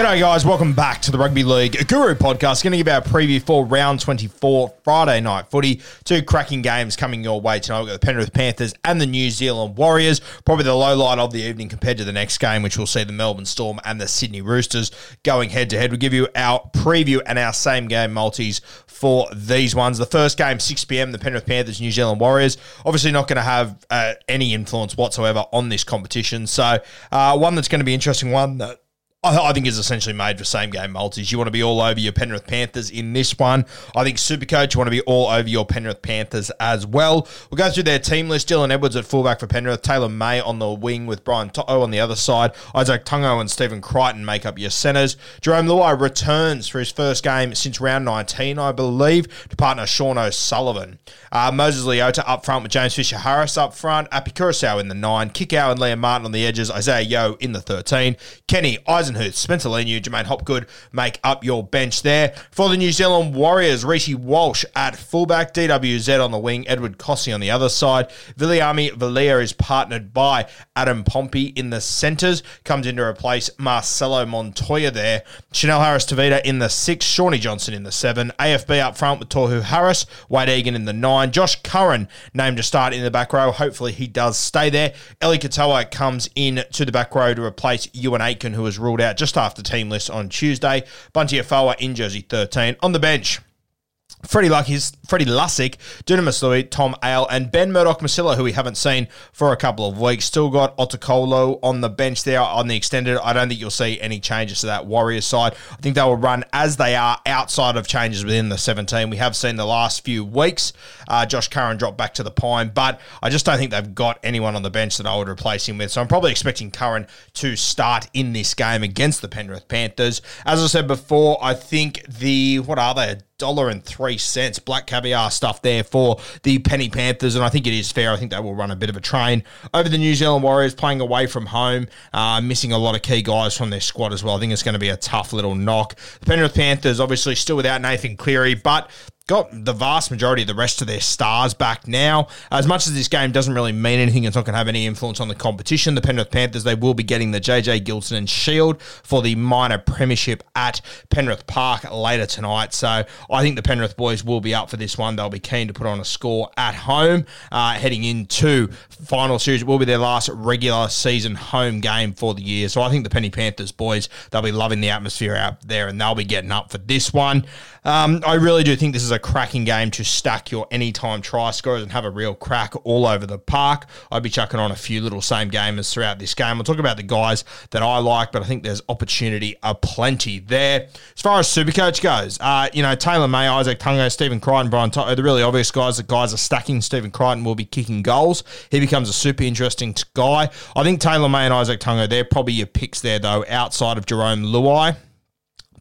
G'day, guys. Welcome back to the Rugby League Guru podcast. Going to give our preview for round 24 Friday night footy. Two cracking games coming your way tonight. We've got the Penrith Panthers and the New Zealand Warriors. Probably the low light of the evening compared to the next game, which we'll see the Melbourne Storm and the Sydney Roosters going head to head. We'll give you our preview and our same game multis for these ones. The first game, 6 p.m., the Penrith Panthers, New Zealand Warriors. Obviously, not going to have uh, any influence whatsoever on this competition. So, uh, one that's going to be interesting, one that I think is essentially made for same game multis. You want to be all over your Penrith Panthers in this one. I think Supercoach, you want to be all over your Penrith Panthers as well. We'll go through their team list. Dylan Edwards at fullback for Penrith. Taylan May on the wing with Brian To'o on the other side. Izack Tago and Stephen Crichton make up your centres. Jarome Luai returns for his first game since round 19, I believe, to partner Sean O'Sullivan. Uh, Moses Leota up front with James Fisher Harris up front. Api Koroisau in the 9. Kikau and Liam Martin on the edges. Isaah Yeo in the 13. Kenny Eisenhuth, Spencer Leniu, J'maine Hopgood make up your bench there. For the New Zealand Warriors, Reece Walsh at fullback. DWZ on the wing. Edward Kosi on the other side. Viliami Vailea is partnered by Adam Pompey in the centres. Comes in to replace Marcelo Montoya there. Chanel Harris Tavita in the 6. Shawnee Johnson in the 7. AFB up front with Tohu Harris. Wayde Egan in the 9. Josh Curran named to start in the back row. Hopefully he does stay there. Eli Katoa comes in to the back row to replace Euan Aitken, who was ruled out just after team list on Tuesday. Bunty Afoa in jersey 13. On the bench, Freddie Lucky's Freddy Lussick, Dunamis Lui, Tom Ale, and Ben Murdoch Masila, who we haven't seen for a couple of weeks. Still got Otokolo on the bench there on the extended. I don't think you'll see any changes to that Warriors side. I think they will run as they are outside of changes within the 17. We have seen the last few weeks uh, Josh Curran drop back to the Pine, but I just don't think they've got anyone on the bench that I would replace him with. So I'm probably expecting Curran to start in this game against the Penrith Panthers. As I said before, I think the, what are they? Dollar and three cents black caviar stuff there for the Penny Panthers, and I think it is fair. I think they will run a bit of a train over the New Zealand Warriors, playing away from home, uh, missing a lot of key guys from their squad as well. I think it's going to be a tough little knock. The Penrith Panthers obviously still without Nathan Cleary, but got the vast majority of the rest of their stars back now. As much as this game doesn't really mean anything, it's not going to have any influence on the competition. The Penrith Panthers, they will be getting the JJ Giltinan Shield for the minor premiership at Penrith Park later tonight. So I think the Penrith boys will be up for this one. They'll be keen to put on a score at home uh, heading into final series. It will be their last regular season home game for the year. So I think the Penny Panthers boys, they'll be loving the atmosphere out there and they'll be getting up for this one. Um, I really do think this is a cracking game to stack your anytime try scorers and have a real crack all over the park, I'd be chucking on a few little same gamers throughout this game. We'll talk about the guys that I like, but I think there's opportunity aplenty there. As far as Supercoach goes, uh, you know, Taylan May, Izack Tago, Stephen Crichton, Brian To'o, the really obvious guys that guys are stacking. Stephen Crichton will be kicking goals. He becomes a super interesting guy. I think Taylan May and Izack Tago, they're probably your picks there, though, outside of Jarome Luai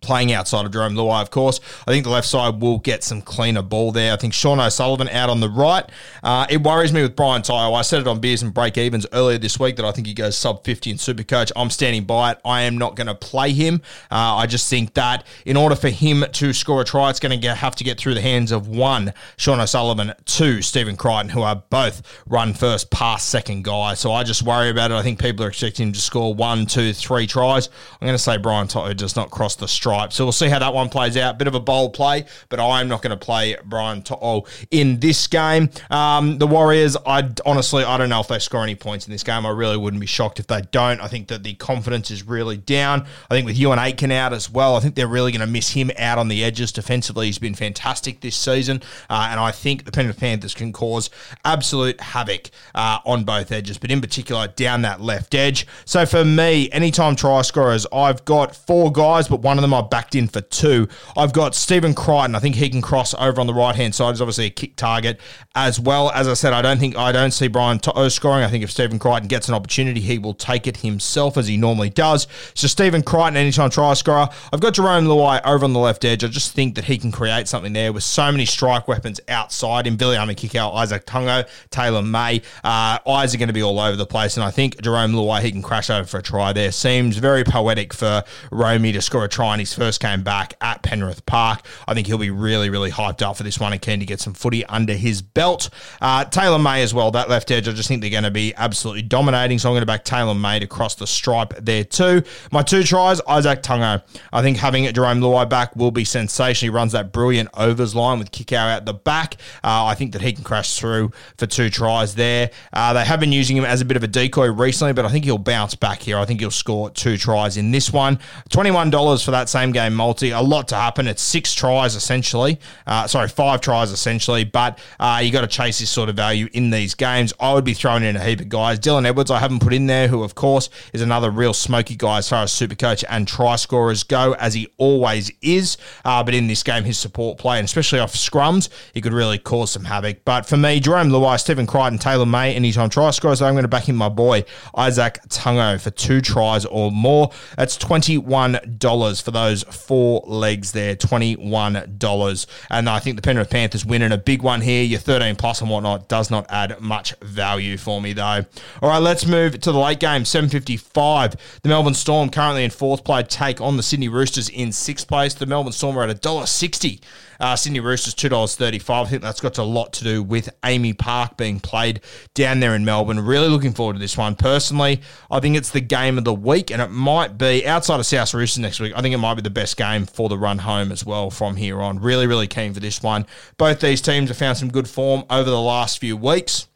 playing outside of Jarome Luai, of course. I think the left side will get some cleaner ball there. I think Sean O'Sullivan out on the right. Uh, it worries me with Brian To'o. I said it on Beers and Break Evens earlier this week that I think he goes sub 50 in Supercoach. I'm standing by it. I am not going to play him. Uh, I just think that in order for him to score a try, it's going to have to get through the hands of one, Sean O'Sullivan, two, Stephen Crichton, who are both run first, pass second guys. So I just worry about it. I think people are expecting him to score one, two, three tries. I'm going to say Brian To'o does not cross the stripe. So we'll see how that one plays out. Bit of a bold play, but I'm not going to play Brian To'o in this game. Um, the Warriors, I honestly, I don't know if they score any points in this game. I really wouldn't be shocked if they don't. I think that the confidence is really down. I think with Euan Aitken out as well, I think they're really going to miss him out on the edges defensively. He's been fantastic this season, uh, and I think the Penrith Panthers can cause absolute havoc uh, on both edges, but in particular down that left edge. So for me, anytime try scorers, I've got four guys, but one of them I backed in for two. I've got Stephen Crichton. I think he can cross over on the right hand side. Is obviously a kick target as well. As I said, I don't think I don't see Brian To'o scoring. I think if Stephen Crichton gets an opportunity, he will take it himself as he normally does. So Stephen Crichton, anytime try scorer. I've got Jarome Luai over on the left edge. I just think that he can create something there with so many strike weapons outside in Viliame Kikau, Izack Tago, Taylan May. Uh, eyes are going to be all over the place, and I think Jarome Luai he can crash over for a try there. Seems very poetic for Romy to score a try in his first game back at Penrith Park. I think he'll be really, really hyped up for this one and keen to get some footy under his belt. Uh, Taylan May as well, that left edge. I just think they're going to be absolutely dominating. So I'm going to back Taylan May to cross the stripe there too. My two tries, Izack Tago. I think having Jarome Luai back will be sensational. He runs that brilliant overs line with Kikau out the back. Uh, I think that he can crash through for two tries there. Uh, they have been using him as a bit of a decoy recently, but I think he'll bounce back here. I think he'll score two tries in this one. $21 for that same game multi. A lot to happen. It's six tries essentially. Uh, sorry, five tries essentially, but uh, you got to chase this sort of value in these games. I would be throwing in a heap of guys. Dylan Edwards, I haven't put in there, who of course is another real smoky guy as far as super coach and try scorers go, as he always is. Uh, but in this game, his support play, and especially off scrums, he could really cause some havoc. But for me, Jarome Luai, Stephen Crichton, Taylan May, anytime try scorers, I'm going to back in my boy Izack Tago for two tries or more. That's $21 for those four legs there, $21. And I think the Penrith Panthers winning a big one here. Your 13 plus and whatnot does not add much value for me, though. All right, let's move to the late game, 7.55. The Melbourne Storm currently in fourth place, take on the Sydney Roosters in sixth place. The Melbourne Storm are at $1.60 uh, Sydney Roosters two dollars thirty five. I think that's got a lot to do with AAMI Park being played down there in Melbourne. Really looking forward to this one. Personally, I think it's the game of the week, and it might be outside of South Roosters next week. I think it might be the best game for the run home as well from here on. Really, really keen for this one. Both these teams have found some good form over the last few weeks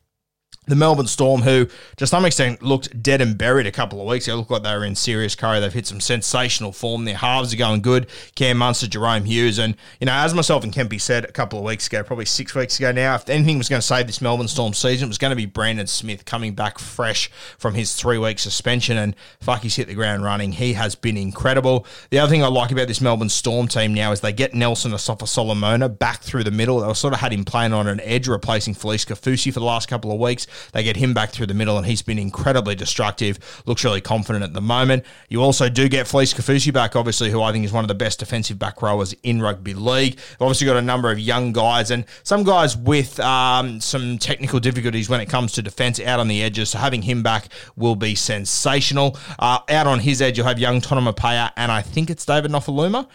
the Melbourne Storm, who to some extent looked dead and buried a couple of weeks ago, looked like they were in serious curry. They've hit some sensational form. Their halves are going good. Cam Munster, Jahrome Hughes, and you know, as myself and Kempy said a couple of weeks ago, probably six weeks ago now, if anything was going to save this Melbourne Storm season, it was going to be Brandon Smith coming back fresh from his three-week suspension, and fuck, he's hit the ground running. He has been incredible. The other thing I like about this Melbourne Storm team now is they get Nelson Asofa-Solomona back through the middle. They sort of had him playing on an edge, replacing Felise Kaufusi for the last couple of weeks. They get him back through the middle, and he's been incredibly destructive. Looks really confident at the moment. You also do get Felise Kaufusi back, obviously, who I think is one of the best defensive back rowers in rugby league. They've obviously got a number of young guys and some guys with um, some technical difficulties when it comes to defense out on the edges. So having him back will be sensational. Uh, out on his edge, you'll have young Tonomapea, and I think it's David Nofoaluma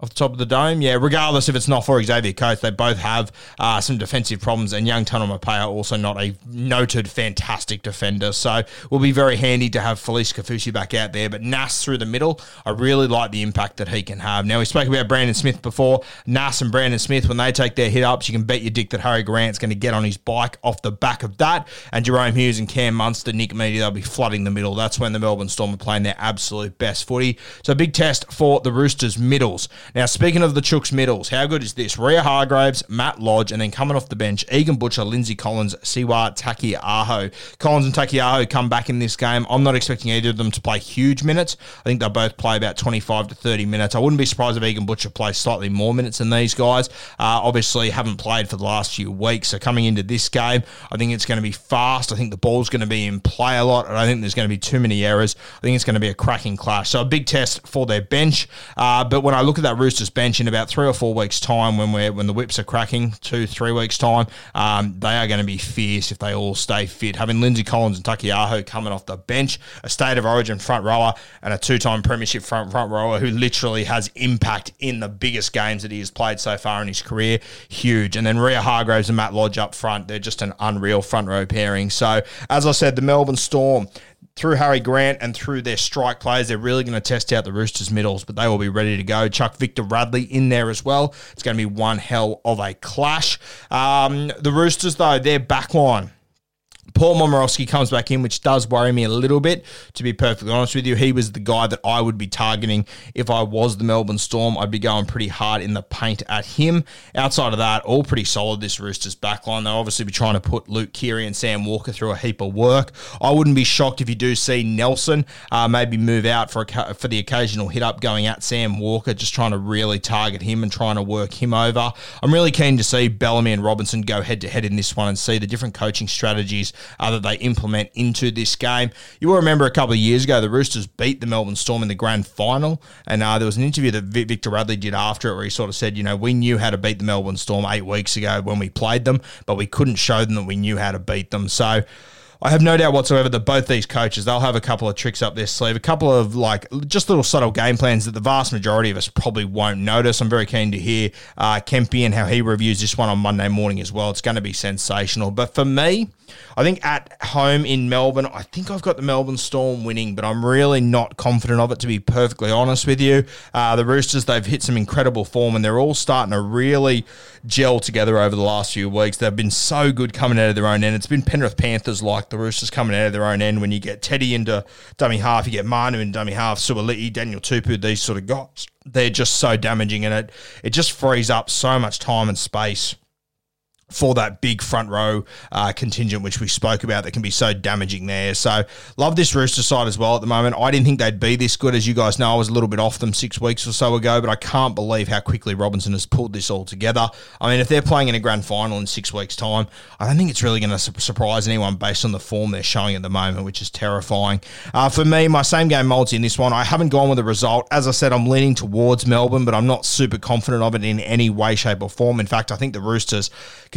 off the top of the dome. Yeah, regardless if it's not for Xavier Coates, they both have uh, some defensive problems, and young Tonomapea also not a noted fantastic defender. So will be very handy to have Felise Kaufusi back out there. But Nas through the middle, I really like the impact that he can have. Now we spoke about Brandon Smith before. Nas and Brandon Smith, when they take their hit ups, you can bet your dick that Harry Grant's going to get on his bike off the back of that. And Jahrome Hughes and Cam Munster, Nick Meaney, they'll be flooding the middle. That's when the Melbourne Storm are playing their absolute best footy. So big test for the Roosters middles. Now, speaking of the Chooks middles, how good is this? Ria Hargreaves, Matt Lodge, and then coming off the bench, Egan Butcher, Lindsay Collins, Siwa Taukeiaho. Collins and Taukeiaho come back in this game. I'm not expecting either of them to play huge minutes. I think they'll both play about 25 to 30 minutes. I wouldn't be surprised if Egan Butcher plays slightly more minutes than these guys. Uh, obviously, haven't played for the last few weeks. So coming into this game, I think it's going to be fast. I think the ball's going to be in play a lot. I don't think there's going to be too many errors. I think it's going to be a cracking clash. So a big test for their bench. Uh, but when I look at that Roosters bench in about three or four weeks' time, when we're when the whips are cracking, two three weeks' time, um, they are going to be fierce if they all stay fit. Having Lindsay Collins and Taukeiaho coming off the bench, a state of origin front rower, and a two-time premiership front front rower who literally has impact in the biggest games that he has played so far in his career, huge. And then Ria Hargreaves and Matt Lodge up front, they're just an unreal front row pairing. So as I said, the Melbourne Storm through Harry Grant and through their strike players, they're really going to test out the Roosters' middles, but they will be ready to go. Chuck Victor Radley in there as well. It's going to be one hell of a clash. Um, the Roosters, though, their backline Paul Momirovski comes back in, which does worry me a little bit, to be perfectly honest with you. He was the guy that I would be targeting if I was the Melbourne Storm. I'd be going pretty hard in the paint at him. Outside of that, all pretty solid, this Roosters backline. They'll obviously be trying to put Luke Keary and Sam Walker through a heap of work. I wouldn't be shocked if you do see Nelson uh, maybe move out for, a, for the occasional hit up going at Sam Walker, just trying to really target him and trying to work him over. I'm really keen to see Bellamy and Robinson go head to head in this one and see the different coaching strategies uh, that they implement into this game. You will remember a couple of years ago, the Roosters beat the Melbourne Storm in the grand final, and uh, there was an interview that Victor Radley did after it where he sort of said, you know, we knew how to beat the Melbourne Storm eight weeks ago when we played them, but we couldn't show them that we knew how to beat them. So, I have no doubt whatsoever that both these coaches, they'll have a couple of tricks up their sleeve, a couple of like just little subtle game plans that the vast majority of us probably won't notice. I'm very keen to hear uh, Kempy and how he reviews this one on Monday morning as well. It's going to be sensational. But for me, I think at home in Melbourne, I think I've got the Melbourne Storm winning, but I'm really not confident of it, to be perfectly honest with you. Uh, the Roosters, they've hit some incredible form and they're all starting to really gel together over the last few weeks. They've been so good coming out of their own end. It's been Penrith Panthers like the Roosters coming out of their own end when you get Teddy into dummy half, you get Manu in dummy half, Suaalii, Daniel Tupou, these sort of guys. They're just so damaging and it it just frees up so much time and space for that big front row uh, contingent, which we spoke about, that can be so damaging there. So, love this Rooster side as well at the moment. I didn't think they'd be this good. As you guys know, I was a little bit off them six weeks or so ago, but I can't believe how quickly Robinson has pulled this all together. I mean, if they're playing in a grand final in six weeks' time, I don't think it's really going to su- surprise anyone based on the form they're showing at the moment, which is terrifying. Uh, for me, my same game multi in this one, I haven't gone with the result. As I said, I'm leaning towards Melbourne, but I'm not super confident of it in any way, shape, or form. In fact, I think the Roosters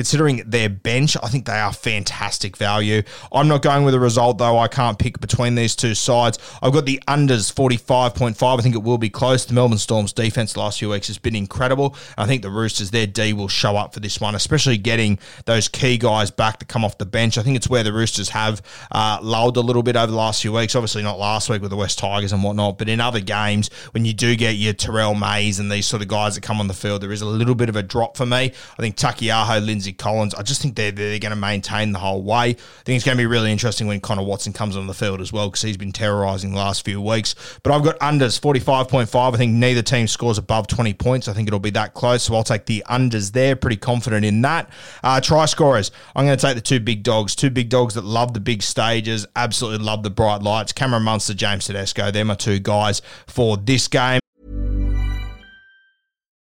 considering their bench, I think they are fantastic value. I'm not going with a result, though. I can't pick between these two sides. I've got the unders 45.5. I think it will be close. The Melbourne Storm's defense last few weeks has been incredible. I think the Roosters, their D will show up for this one, especially getting those key guys back to come off the bench. I think it's where the Roosters have uh, lulled a little bit over the last few weeks. Obviously, not last week with the West Tigers and whatnot, but in other games, when you do get your Terrell Mays and these sort of guys that come on the field, there is a little bit of a drop for me. I think Taukeiaho, Lindsay, Lindsay Collins. I just think they're, they're going to maintain the whole way. I think it's going to be really interesting when Connor Watson comes on the field as well because he's been terrorising the last few weeks. But I've got unders 45.5. I think neither team scores above 20 points. I think it'll be that close. So I'll take the unders there. Pretty confident in that. Uh, try scorers. I'm going to take the two big dogs. Two big dogs that love the big stages, absolutely love the bright lights. Cameron Munster, James Tedesco. They're my two guys for this game.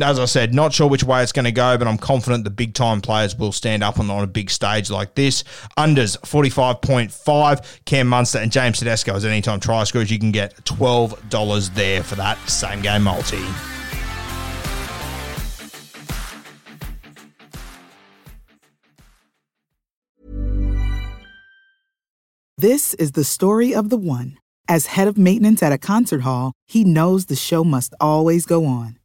As I said, not sure which way it's going to go, but I'm confident the big time players will stand up on, on a big stage like this. Unders 45.5. Cam Munster and James Tedesco as anytime try scores. You can get $12 there for that same game multi. This is the story of the one. As head of maintenance at a concert hall, he knows the show must always go on.